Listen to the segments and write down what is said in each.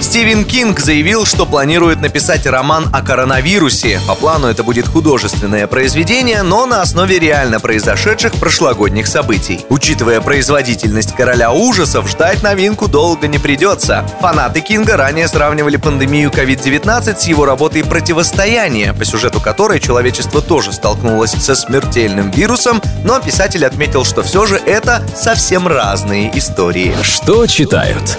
Стивен Кинг заявил, что планирует написать роман о коронавирусе. По плану это будет художественное произведение, но на основе реально произошедших прошлогодних событий. Учитывая производительность короля ужасов, ждать новинку долго не придется. Фанаты Кинга ранее сравнивали пандемию COVID-19 с его работой «Противостояние», по сюжету которой человечество тоже столкнулось со смертельным вирусом, но писатель отметил, что все же это совсем разные истории. Что читают?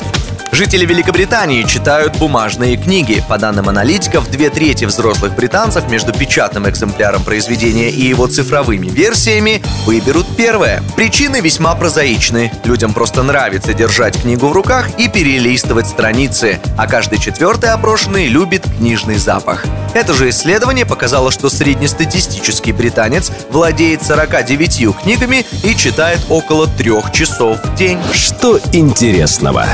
Жители Великобритании читают бумажные книги. По данным аналитиков, две трети взрослых британцев между печатным экземпляром произведения и его цифровыми версиями выберут первое. Причины весьма прозаичны. Людям просто нравится держать книгу в руках и перелистывать страницы, а каждый четвертый опрошенный любит книжный запах. Это же исследование показало, что среднестатистический британец владеет 49 книгами и читает около трех часов в день. Что интересного?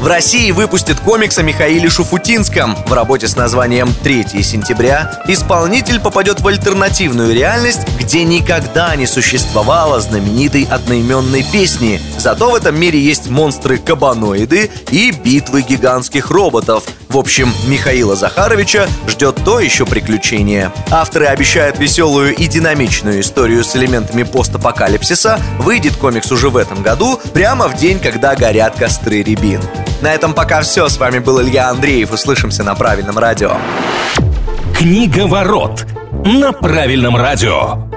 В России выпустят комикс о Михаиле Шуфутинском. В работе с названием «3 сентября» исполнитель попадет в альтернативную реальность, где никогда не существовало знаменитой одноименной песни. Зато в этом мире есть монстры-кабаноиды и битвы гигантских роботов. В общем, Михаила Захаровича ждет то еще приключение. Авторы обещают веселую и динамичную историю с элементами постапокалипсиса. Выйдет комикс уже в этом году, прямо в день, когда горят костры рябин. На этом пока все. С вами был Илья Андреев. Услышимся на правильном радио. Книга ворот на правильном радио.